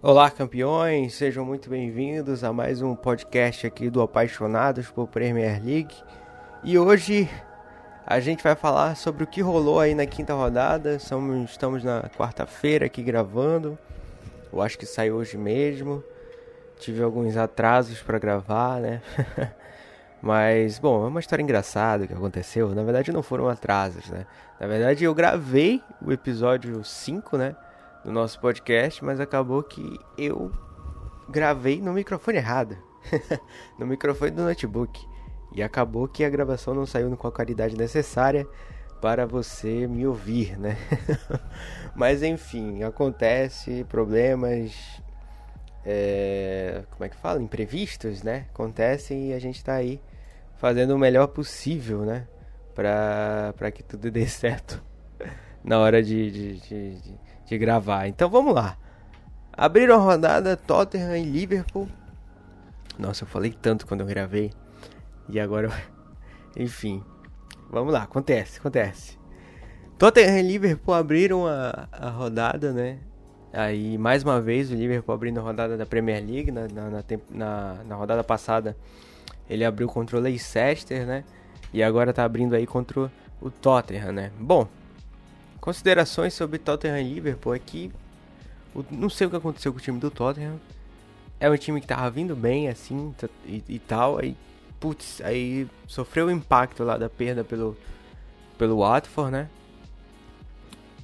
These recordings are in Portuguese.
Olá, campeões! Sejam muito bem-vindos a mais um podcast aqui do Apaixonados por Premier League. E hoje a gente vai falar sobre o que rolou aí na quinta rodada. Somos, estamos na quarta-feira aqui gravando. Eu acho que saiu hoje mesmo. Tive alguns atrasos para gravar, né? Mas, bom, é uma história engraçada que aconteceu. Na verdade, não foram atrasos, né? Na verdade, eu gravei o episódio 5, né? Do nosso podcast, mas acabou que eu gravei no microfone errado. no microfone do notebook. E acabou que a gravação não saiu com a qualidade necessária para você me ouvir, né? mas enfim, acontece, problemas. É, como é que fala? Imprevistos, né? Acontecem e a gente tá aí fazendo o melhor possível, né? Pra, pra que tudo dê certo na hora de, de, de, de, de gravar. Então vamos lá. Abriram a rodada Tottenham e Liverpool. Nossa, eu falei tanto quando eu gravei. E agora, enfim. Vamos lá, acontece, acontece. Tottenham e Liverpool abriram a, a rodada, né? Aí, mais uma vez, o Liverpool abrindo a rodada da Premier League. Na, na, na, na, na rodada passada, ele abriu contra o Leicester, né? E agora tá abrindo aí contra o Tottenham, né? Bom, considerações sobre Tottenham e Liverpool é que não sei o que aconteceu com o time do Tottenham. É um time que tava vindo bem assim e, e tal, aí putz, aí sofreu o impacto lá da perda pelo pelo Watford, né?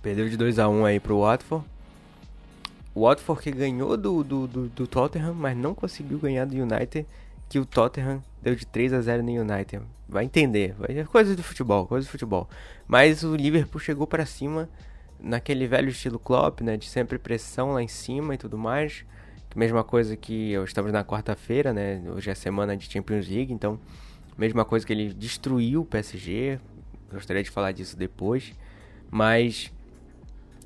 Perdeu de 2 a 1 aí pro Watford. O Watford que ganhou do, do, do, do Tottenham, mas não conseguiu ganhar do United que o Tottenham deu de 3 a 0 no United. Vai entender, vai é coisa do futebol, coisa do futebol. Mas o Liverpool chegou para cima naquele velho estilo Klopp, né, de sempre pressão lá em cima e tudo mais. Mesma coisa que estamos na quarta-feira, né? Hoje é semana de Champions League, então mesma coisa que ele destruiu o PSG. Gostaria de falar disso depois, mas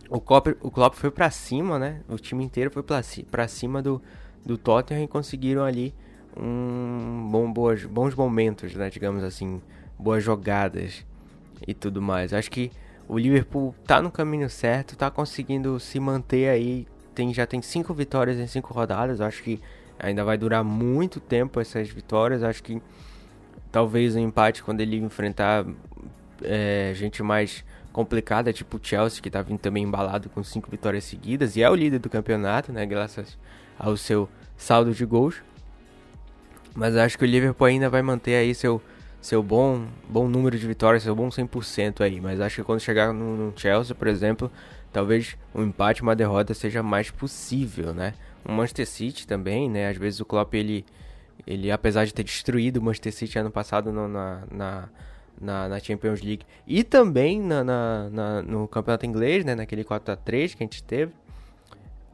o Klopp, o Klopp foi para cima, né? O time inteiro foi para cima do, do Tottenham e conseguiram ali um bom, boas, bons momentos, né, digamos assim, boas jogadas e tudo mais. Acho que o Liverpool tá no caminho certo, tá conseguindo se manter aí. Tem, já tem cinco vitórias em cinco rodadas. Acho que ainda vai durar muito tempo essas vitórias. Acho que talvez o um empate quando ele enfrentar é, gente mais complicada, tipo o Chelsea, que tá vindo também embalado com cinco vitórias seguidas e é o líder do campeonato, né? Graças ao seu saldo de gols. Mas acho que o Liverpool ainda vai manter aí seu, seu bom, bom número de vitórias, seu bom 100% aí. Mas acho que quando chegar no, no Chelsea, por exemplo, talvez um empate, uma derrota seja mais possível, né? O Manchester City também, né? Às vezes o Klopp, ele, ele apesar de ter destruído o Manchester City ano passado no, na, na, na, na, Champions League e também na, na, na, no Campeonato Inglês, né? Naquele 4x3 que a gente teve.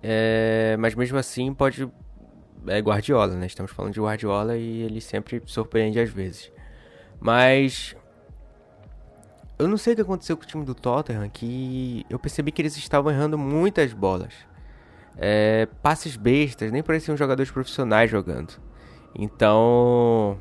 É, mas mesmo assim pode é Guardiola, né? Estamos falando de Guardiola e ele sempre surpreende às vezes. Mas eu não sei o que aconteceu com o time do Tottenham, que eu percebi que eles estavam errando muitas bolas. É, passes bestas, nem pareciam jogadores profissionais jogando. Então,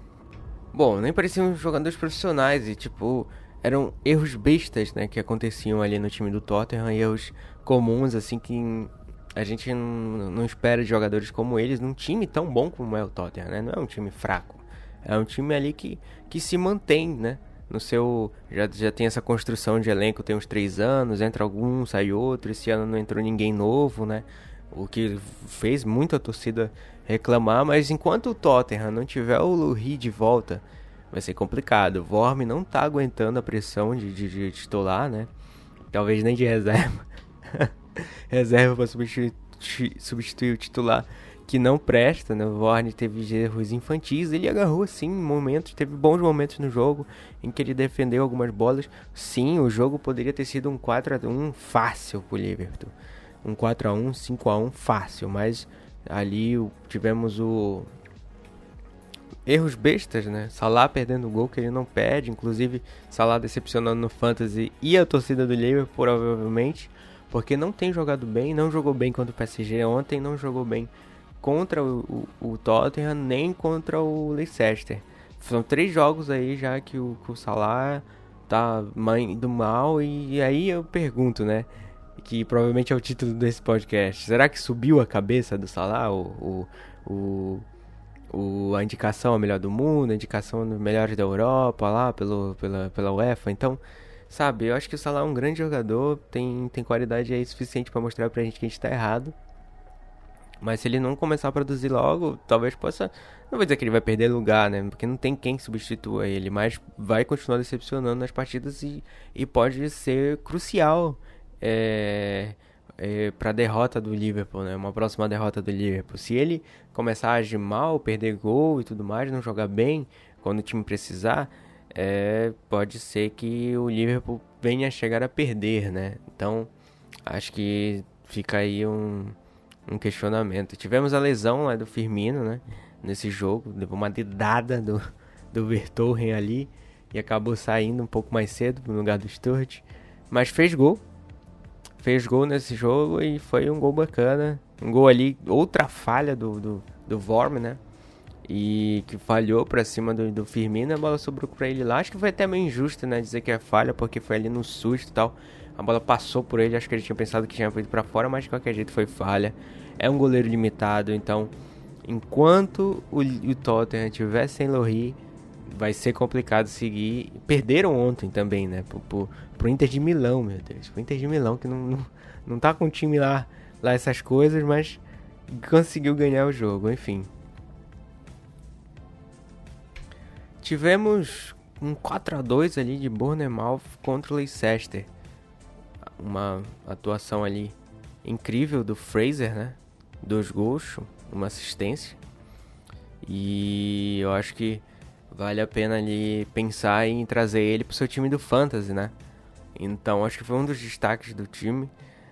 bom, nem pareciam jogadores profissionais e tipo, eram erros bestas, né, que aconteciam ali no time do Tottenham, erros comuns assim que a gente não, espera de jogadores como eles num time tão bom como é o Tottenham, né? Não é um time fraco. É um time ali que, que se mantém, né? No seu. Já, já tem essa construção de elenco, tem uns três anos, entra algum, sai outro. Esse ano não entrou ninguém novo, né? O que fez muita torcida reclamar. Mas enquanto o Tottenham não tiver o Lurie de volta, vai ser complicado. O Vorm não tá aguentando a pressão de, de, de titular, né? Talvez nem de reserva. reserva para substituir, substituir o titular que não presta, né? O Warne teve erros infantis, ele agarrou sim momentos, teve bons momentos no jogo em que ele defendeu algumas bolas. Sim, o jogo poderia ter sido um 4 a 1 fácil pro Liverpool. Um 4 a 1, 5 a 1 fácil, mas ali tivemos o erros bestas, né? Salah perdendo o gol que ele não perde, inclusive Salah decepcionando no fantasy e a torcida do Liverpool provavelmente porque não tem jogado bem, não jogou bem contra o PSG ontem, não jogou bem contra o, o, o Tottenham, nem contra o Leicester. São três jogos aí já que o, que o Salah tá indo mal e, aí eu pergunto, né? que provavelmente é o título desse podcast. Será que subiu a cabeça do Salah o, o, o, a indicação a melhor do mundo, a indicação dos melhores da Europa lá pelo, pela, pela UEFA? Então, sabe, eu acho que o Salah é um grande jogador, tem, tem qualidade aí suficiente para mostrar pra gente que a gente tá errado. Mas se ele não começar a produzir logo, talvez possa. Não vou dizer que ele vai perder lugar, né? Porque não tem quem substitua ele, mas vai continuar decepcionando nas partidas e, e pode ser crucial é, é, para a derrota do Liverpool, né? Uma próxima derrota do Liverpool. Se ele começar a agir mal, perder gol e tudo mais, não jogar bem quando o time precisar, é, pode ser que o Liverpool venha a chegar a perder, né? Então, acho que fica aí um, um questionamento. Tivemos a lesão lá do Firmino, né? Nesse jogo, levou uma dedada do, do Vertogen ali e acabou saindo um pouco mais cedo no lugar do Sturridge. Mas fez gol, fez gol nesse jogo e foi um gol bacana. Um gol ali, outra falha do, do, do Vorm, né? E que falhou pra cima do, do Firmino, a bola sobrou pra ele lá. Acho que foi até meio injusto, né? Dizer que é falha, porque foi ali no susto e tal. A bola passou por ele, acho que ele tinha pensado que tinha feito para fora, mas de qualquer jeito foi falha. É um goleiro limitado, então enquanto o, o Tottenham tiver sem Lohri, vai ser complicado seguir. Perderam ontem também, né? Pro, pro, pro Inter de Milão, meu Deus. Pro Inter de Milão, que não, não, não tá com o time lá, lá essas coisas, mas conseguiu ganhar o jogo, enfim. Tivemos um 4 a 2 ali de Bournemouth contra o Leicester. Uma atuação ali incrível do Fraser, né? Dois gols, uma assistência. E eu acho que vale a pena ali pensar em trazer ele pro seu time do Fantasy, né? Então acho que foi um dos destaques do time.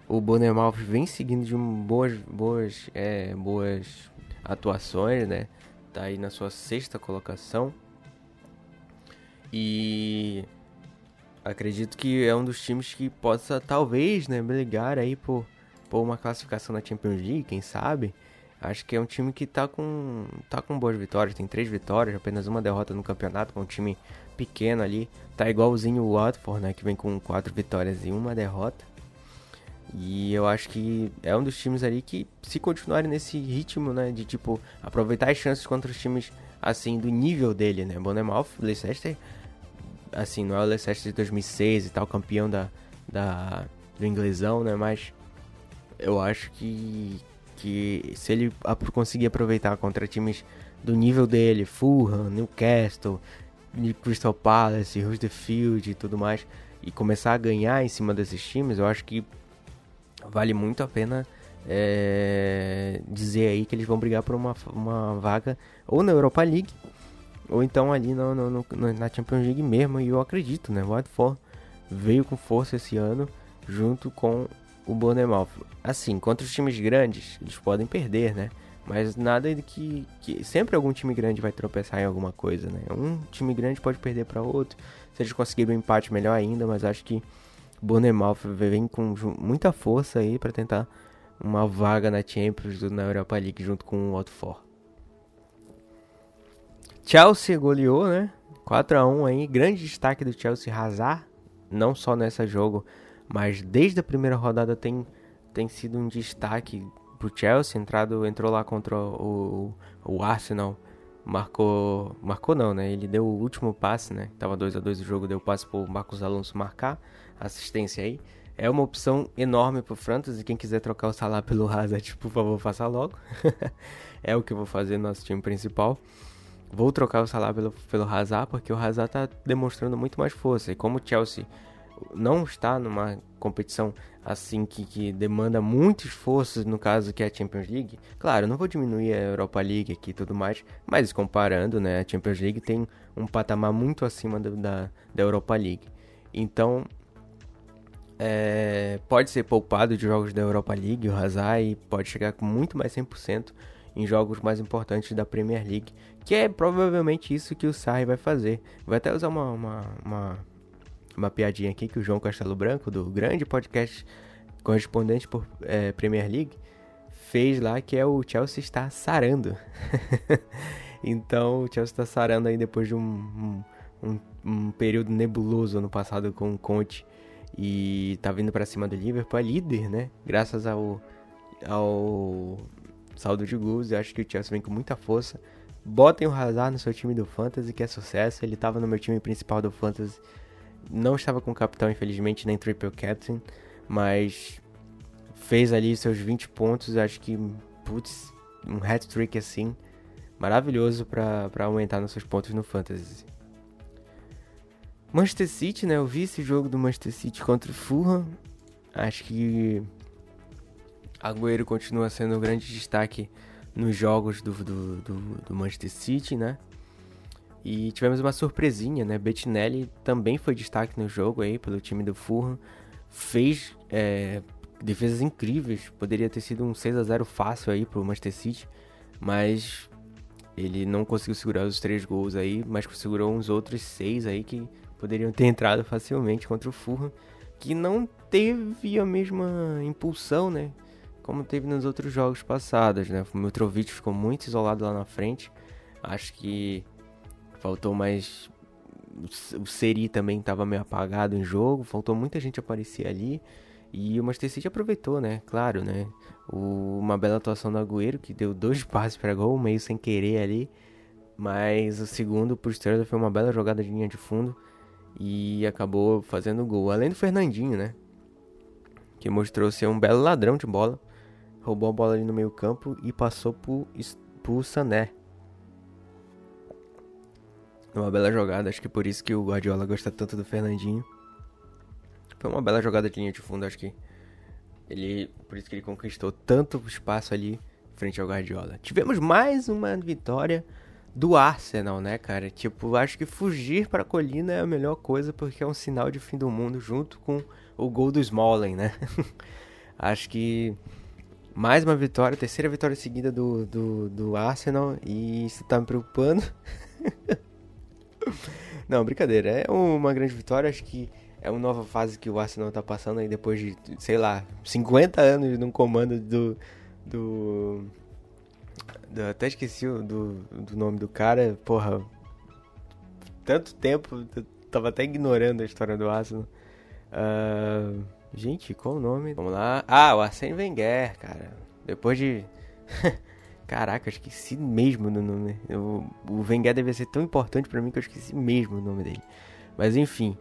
O Bournemouth vem seguindo de boas, boas, é, boas atuações, né? Tá aí na sua sexta colocação. E acredito que é um dos times que possa talvez, né, brigar aí por, por uma classificação na Champions League, quem sabe? Acho que é um time que tá com, tá com boas vitórias, tem três vitórias, apenas uma derrota no campeonato, com um time pequeno ali. Tá igualzinho o Watford, né, que vem com quatro vitórias e uma derrota. E eu acho que é um dos times ali que, se continuarem nesse ritmo, né, de tipo, aproveitar as chances contra os times, assim, do nível dele, né, Bournemouth, Leicester, assim, não é Leicester de 2006 e tal, campeão da, da, do inglesão, né, mas eu acho que, que se ele conseguir aproveitar contra times do nível dele, Fulham, Newcastle, Crystal Palace, Huddersfield e tudo mais, e começar a ganhar em cima desses times, eu acho que vale muito a pena é, dizer aí que eles vão brigar por uma, uma vaga ou na Europa League ou então ali no, no, no, na Champions League mesmo. E eu acredito, né? O Watford veio com força esse ano junto com o Bournemouth. Assim, contra os times grandes, eles podem perder, né? Mas nada de que, que sempre algum time grande vai tropeçar em alguma coisa, né? Um time grande pode perder para outro. Se eles conseguirem um empate, melhor ainda. Mas acho que o Bournemouth vem com muita força aí para tentar uma vaga na Champions, na Europa League, junto com o Watford. Chelsea goleou, né? 4 a 1 aí, grande destaque do Chelsea Hazard, não só nesse jogo, mas desde a primeira rodada tem, tem sido um destaque pro Chelsea, entrado, entrou lá contra o, o Arsenal, marcou, marcou não, né? Ele deu o último passe, né? Tava 2 a 2 o jogo, deu o passe pro Marcos Alonso marcar, assistência aí. É uma opção enorme pro Fantasy, quem quiser trocar o salário pelo Hazard, por favor, faça logo. é o que eu vou fazer no nosso time principal. Vou trocar o salário pelo, pelo Hazard, porque o Hazard tá demonstrando muito mais força. E como o Chelsea não está numa competição assim que, que demanda muito esforço, no caso que é a Champions League. Claro, não vou diminuir a Europa League aqui e tudo mais, mas comparando, né, a Champions League tem um patamar muito acima do, da, da Europa League. Então, é, pode ser poupado de jogos da Europa League, o Hazard, e pode chegar com muito mais 100% em jogos mais importantes da Premier League, que é provavelmente isso que o Sarri vai fazer. Vai até usar uma, uma, uma uma piadinha aqui que o João Castelo Branco, do grande podcast correspondente por é, Premier League, fez lá, que é o Chelsea está sarando. então o Chelsea está sarando aí depois de um, um, um, um, período nebuloso ano passado com o Conte. e tá vindo para cima do Liverpool, é líder, né? Graças ao, ao saldo de gols, eu acho que o Chelsea vem com muita força. Botem o Hazard no seu time do Fantasy, que é sucesso. Ele tava no meu time principal do Fantasy. Não estava com o capitão, infelizmente, nem triple captain, mas fez ali seus 20 pontos. Acho que, putz, um hat-trick assim, maravilhoso para aumentar nos seus pontos no Fantasy. Manchester City, né? Eu vi esse jogo do Manchester City contra o Fulham. Acho que Agüero continua sendo um grande destaque nos jogos do, do, do, do, Manchester City, né? E tivemos uma surpresinha, né? Bettinelli também foi destaque no jogo aí pelo time do Fulham. Fez é, defesas incríveis. Poderia ter sido um 6 a 0 fácil aí pro Manchester City. Mas ele não conseguiu segurar os três gols aí, mas segurou uns outros seis aí que poderiam ter entrado facilmente contra o Fulham, que não teve a mesma impulsão, né? Como teve nos outros jogos passados, né? O Mitrovic ficou muito isolado lá na frente. Acho que faltou mais. O Seri também estava meio apagado em jogo. Faltou muita gente aparecer ali. E o Manchester City aproveitou, né? Claro, né? O... Uma bela atuação do Agüero, que deu dois passes para gol, meio sem querer ali. Mas o segundo, por Sterling, foi uma bela jogada de linha de fundo e acabou fazendo gol. Além do Fernandinho, né? Que mostrou ser um belo ladrão de bola. Roubou a bola ali no meio campo e passou pro, pro Sané. Uma bela jogada, acho que por isso que o Guardiola gosta tanto do Fernandinho. Foi uma bela jogada de linha de fundo, acho que ele, por isso que ele conquistou tanto espaço ali frente ao Guardiola. Tivemos mais uma vitória do Arsenal, né, cara? Tipo, acho que fugir para a colina é a melhor coisa porque é um sinal de fim do mundo junto com o gol do Smalling, né? acho que mais uma vitória, terceira vitória seguida do, do, do Arsenal e isso tá me preocupando. Não, brincadeira, é uma grande vitória, acho que é uma nova fase que o Arsenal tá passando aí depois de, sei lá, 50 anos no comando do, do até esqueci do, do nome do cara, porra. Tanto tempo, tava até ignorando a história do Arsenal. Uh, gente, qual o nome? Vamos lá. Ah, o Arsene Wenger, cara. Depois de. Caraca, eu esqueci mesmo do nome. O, o Wenger devia ser tão importante para mim que eu esqueci mesmo o nome dele. Mas enfim,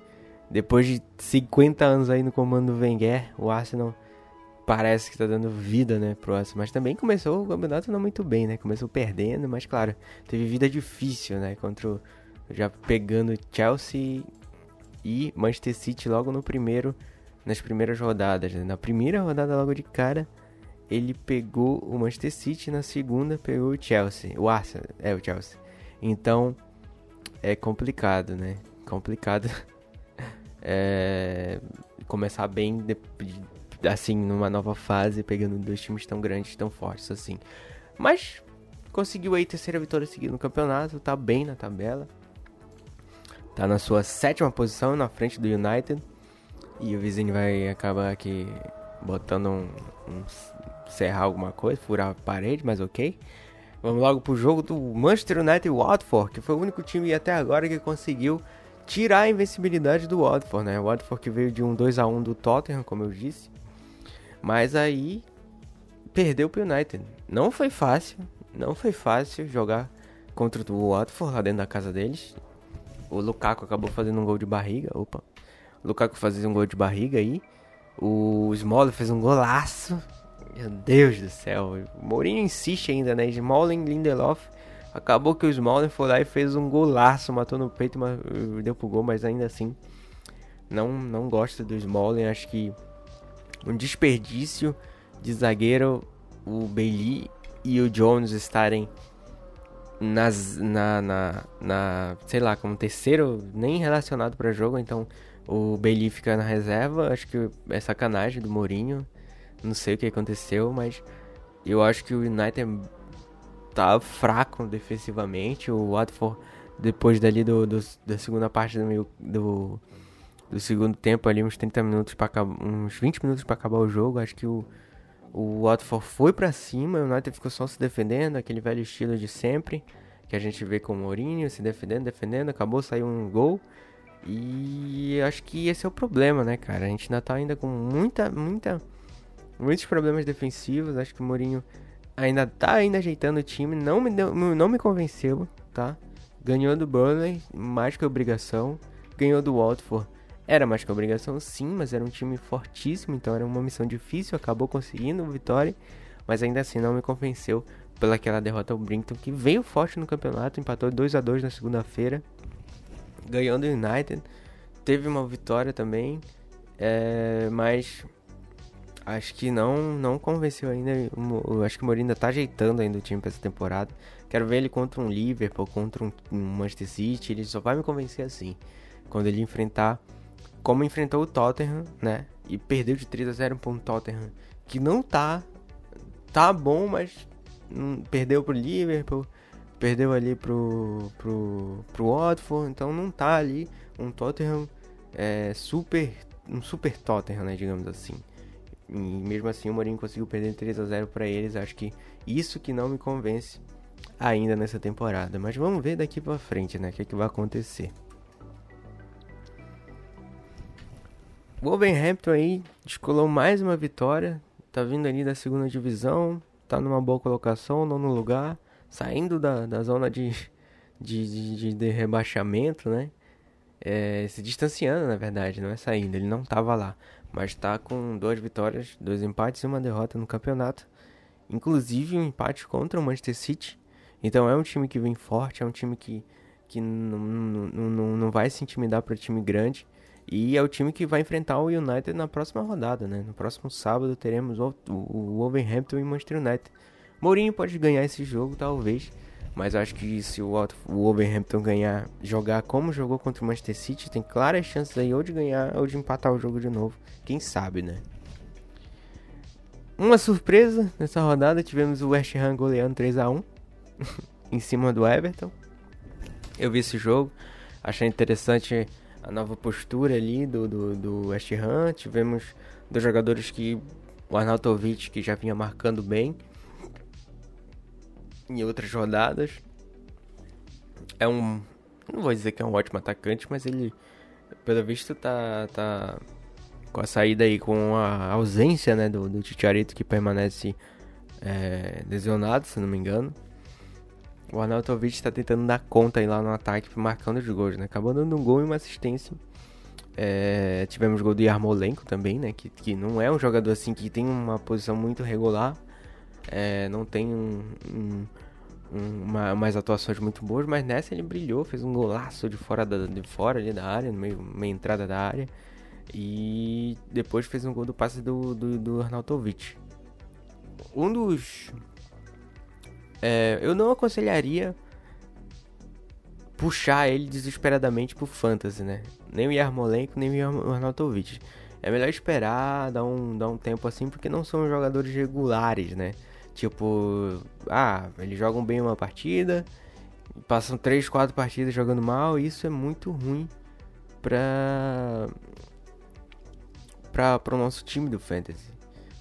depois de 50 anos aí no comando do Wenger, o Arsenal parece que tá dando vida, né, pro Arsenal. Mas também começou o campeonato não muito bem, né? Começou perdendo, mas claro, teve vida difícil, né? Contra o, já pegando Chelsea e Manchester City logo no primeiro, nas primeiras rodadas. Né? Na primeira rodada logo de cara, ele pegou o Manchester City, na segunda pegou o Chelsea, o Arsenal, é o Chelsea. Então é complicado, né? Complicado é, começar bem de, assim, numa nova fase, pegando dois times tão grandes, tão fortes assim. Mas conseguiu aí terceira vitória seguida no campeonato, tá bem na tabela. Tá na sua sétima posição, na frente do United. E o vizinho vai acabar aqui botando um, um serrar alguma coisa, furar a parede, mas ok. Vamos logo pro jogo do Manchester United e Watford, que foi o único time até agora que conseguiu tirar a invencibilidade do Watford, né? O Watford que veio de um 2 a 1 do Tottenham, como eu disse. Mas aí perdeu pro United. Não foi fácil, não foi fácil jogar contra o Watford lá dentro da casa deles. O Lukaku acabou fazendo um gol de barriga. Opa. Lukaku fazendo um gol de barriga aí. O Smalling fez um golaço. Meu Deus do céu. O Mourinho insiste ainda, né? Smalling, Lindelof. Acabou que o Smalling foi lá e fez um golaço. Matou no peito, mas deu pro gol, mas ainda assim. Não, não gosto do Smalling. Acho que um desperdício de zagueiro o Bailey e o Jones estarem nas, na, na, na, sei lá, como terceiro, nem relacionado para jogo, então o Bailey fica na reserva. Acho que é sacanagem do Mourinho. Não sei o que aconteceu, mas eu acho que o United tá fraco defensivamente. O Watford, depois dali do, do da segunda parte do, meio, do do segundo tempo ali, uns 30 minutos para uns 20 minutos para acabar o jogo, acho que o o Watford foi para cima, o United ficou só se defendendo, aquele velho estilo de sempre, que a gente vê com o Mourinho se defendendo, defendendo, acabou saiu um gol E acho que esse é o problema, né, cara? A gente ainda tá ainda com muita, muita, muitos problemas defensivos. Acho que o Mourinho ainda tá ainda ajeitando o time. Não me, deu, não me convenceu, tá? Ganhou do Burnley, mais que obrigação. Ganhou do Watford. Era mais que obrigação, sim, mas era um time fortíssimo, então era uma missão difícil. Acabou conseguindo vitória, mas ainda assim não me convenceu pelaquela derrota ao Brighton, que veio forte no campeonato, empatou 2 a 2 na segunda-feira, ganhou do United, teve uma vitória também, é, mas acho que não não convenceu ainda. Acho que o Mourinho ainda tá ajeitando ainda o time para essa temporada. Quero ver ele contra um Liverpool, contra um, Manchester City, ele só vai me convencer assim, quando ele enfrentar como enfrentou o Tottenham, né? E perdeu de 3 a 0 para um Tottenham que não tá tá bom, mas perdeu pro Liverpool, perdeu ali pro, pro, pro Watford, então não tá ali um Tottenham é, super, um super Tottenham, né, digamos assim. E mesmo assim o Mourinho conseguiu perder 3 a 0 para eles, acho que isso que não me convence ainda nessa temporada, mas vamos ver daqui para frente, né, o que, é que vai acontecer. Wolverhampton aí descolou mais uma vitória, tá vindo ali da segunda divisão, tá numa boa colocação, nono lugar, saindo da, da zona de, de, de, de rebaixamento, né? É, se distanciando, na verdade, não é saindo, ele não tava lá, mas tá com duas vitórias, dois empates e uma derrota no campeonato, inclusive um empate contra o Manchester City. Então é um time que vem forte, é um time que, que não, não, não, não vai se intimidar para time grande. E é o time que vai enfrentar o United na próxima rodada, né? No próximo sábado teremos o, o Wolverhampton e o Manchester United. Mourinho pode ganhar esse jogo, talvez. Mas acho que se o, o Wolverhampton ganhar, jogar como jogou contra o Manchester City, tem claras chances aí ou de ganhar ou de empatar o jogo de novo. Quem sabe, né? Uma surpresa nessa rodada, tivemos o West Ham goleando 3 a 1 em cima do Everton. Eu vi esse jogo, achei interessante a nova postura ali do, do, do West Ham. Tivemos dois jogadores que o Arnautovic que já vinha marcando bem em outras rodadas. É um. Não vou dizer que é um ótimo atacante, mas ele, pelo visto, tá, tá com a saída aí, com a ausência né, do, do Ticharito que permanece é, lesionado, se não me engano. O Arnautovic está tentando dar conta aí lá no ataque, marcando os gols, né? Acabou dando um gol e uma assistência. É, tivemos gol do Yarmolenko também, né? Que, que não é um jogador assim que tem uma posição muito regular. É, não tem um, um, um, uma, umas atuações muito boas, mas nessa ele brilhou, fez um golaço de fora da, de fora ali da área, no meio, meio entrada da área. E depois fez um gol do passe do, do, do Arnautovic. Um dos é, eu não aconselharia puxar ele desesperadamente pro Fantasy, né? Nem o Yarmolenko, nem o Arnautovic. É melhor esperar, dar um, dar um tempo assim, porque não são jogadores regulares, né? Tipo, ah, eles jogam bem uma partida, passam 3, 4 partidas jogando mal, e isso é muito ruim pra, pra, pro nosso time do Fantasy.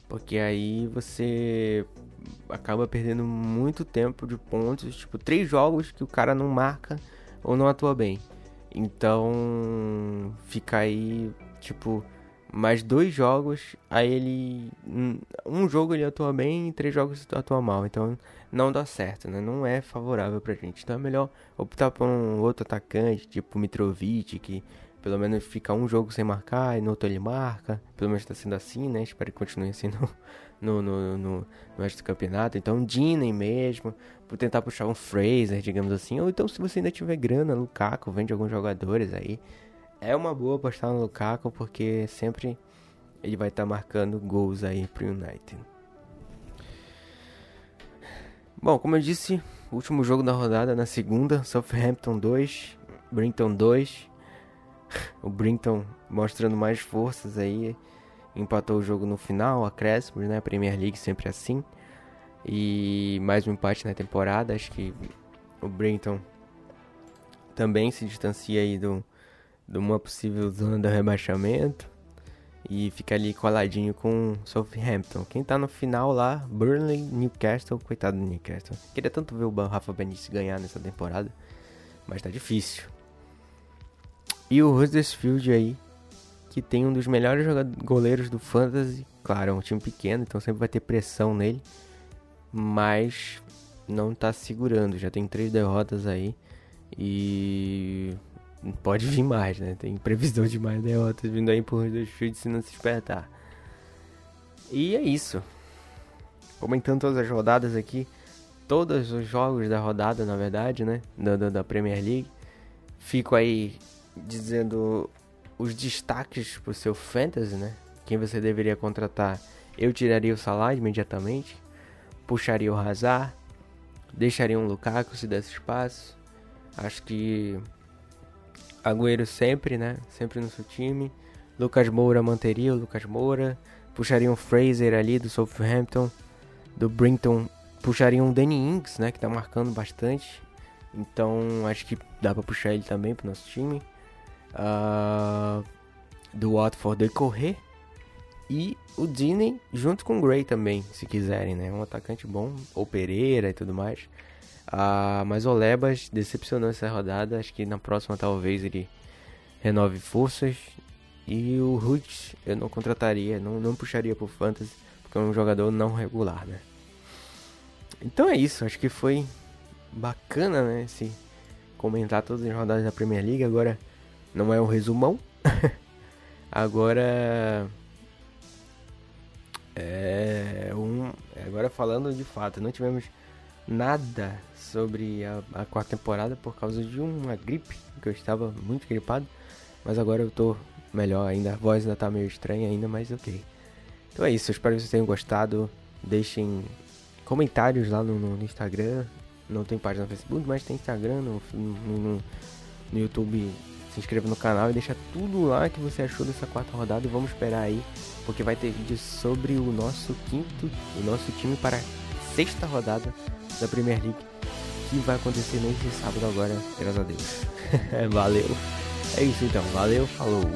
Porque aí você acaba perdendo muito tempo de pontos, tipo, três jogos que o cara não marca ou não atua bem. Então, fica aí, tipo, mais dois jogos, aí ele. Um jogo ele atua bem e três jogos atua mal. Então, não dá certo, né? Não é favorável pra gente. Então, é melhor optar por um outro atacante, tipo Mitrovic, que pelo menos fica um jogo sem marcar e no outro ele marca. Pelo menos tá sendo assim, né? Espero que continue assim no, no, no, no, no resto do campeonato. Então, Dinen mesmo, por tentar puxar um Fraser, digamos assim. Ou então, se você ainda tiver grana, Lukaku, vende alguns jogadores aí. É uma boa apostar no Lukaku, porque sempre ele vai estar tá marcando gols aí pro United. Bom, como eu disse, último jogo da rodada na segunda, Southampton 2, Brinton 2. o Brinton mostrando mais forças aí empatou o jogo no final, acréscimos, né? Premier League sempre assim. E mais um empate na temporada. Acho que o Brinton também se distancia aí do, de uma possível zona do rebaixamento. E fica ali coladinho com Southampton. Quem tá no final lá, Burnley, Newcastle. Coitado do Newcastle. Queria tanto ver o Rafa Benítez ganhar nessa temporada. Mas tá difícil. E o Huddersfield aí, que tem um dos melhores goleiros do Fantasy. Claro, é um time pequeno, então sempre vai ter pressão nele. Mas não tá segurando, já tem três derrotas aí. E pode vir mais, né? Tem previsão de mais derrotas vindo aí por Huddersfield se não se espertar. E é isso. Comentando todas as rodadas aqui. Todos os jogos da rodada, na verdade, né? Da, da, da Premier League. Fico aí dizendo os destaques pro seu fantasy, né? Quem você deveria contratar. Eu tiraria o Salah imediatamente. Puxaria o Hazard. Deixaria um Lukaku se desse espaço. Acho que Agüero sempre, né? Sempre no seu time. Lucas Moura manteria o Lucas Moura. Puxaria um Fraser ali do Southampton. Do Brinton. Puxaria um Danny Ings, né? Que tá marcando bastante. Então acho que dá pra puxar ele também pro nosso time. Uh, do Watford de correr. E o Dini junto com o Gray também, se quiserem, né? Um atacante bom, ou Pereira e tudo mais. Uh, mas o Lebas decepcionou essa rodada. Acho que na próxima talvez ele renove forças. E o Hutch eu não contrataria, não, não puxaria pro Fantasy, porque é um jogador não regular, né? Então é isso, acho que foi bacana, né? Esse comentar todas as rodadas da Premier League. Agora não é um resumão. agora é um. Agora falando de fato, não tivemos nada sobre a, a quarta temporada por causa de uma gripe, que eu estava muito gripado. Mas agora eu tô melhor ainda. A voz ainda tá meio estranha ainda, mas ok. Então é isso, eu espero que vocês tenham gostado. Deixem comentários lá no, no Instagram. Não tem página no Facebook, mas tem Instagram, no, no, no YouTube se inscreva no canal e deixa tudo lá que você achou dessa quarta rodada e vamos esperar aí, porque vai ter vídeo sobre o nosso quinto, o nosso time para sexta rodada da Premier League, que vai acontecer nesse sábado agora, graças a Deus. valeu. É isso então, valeu, falou.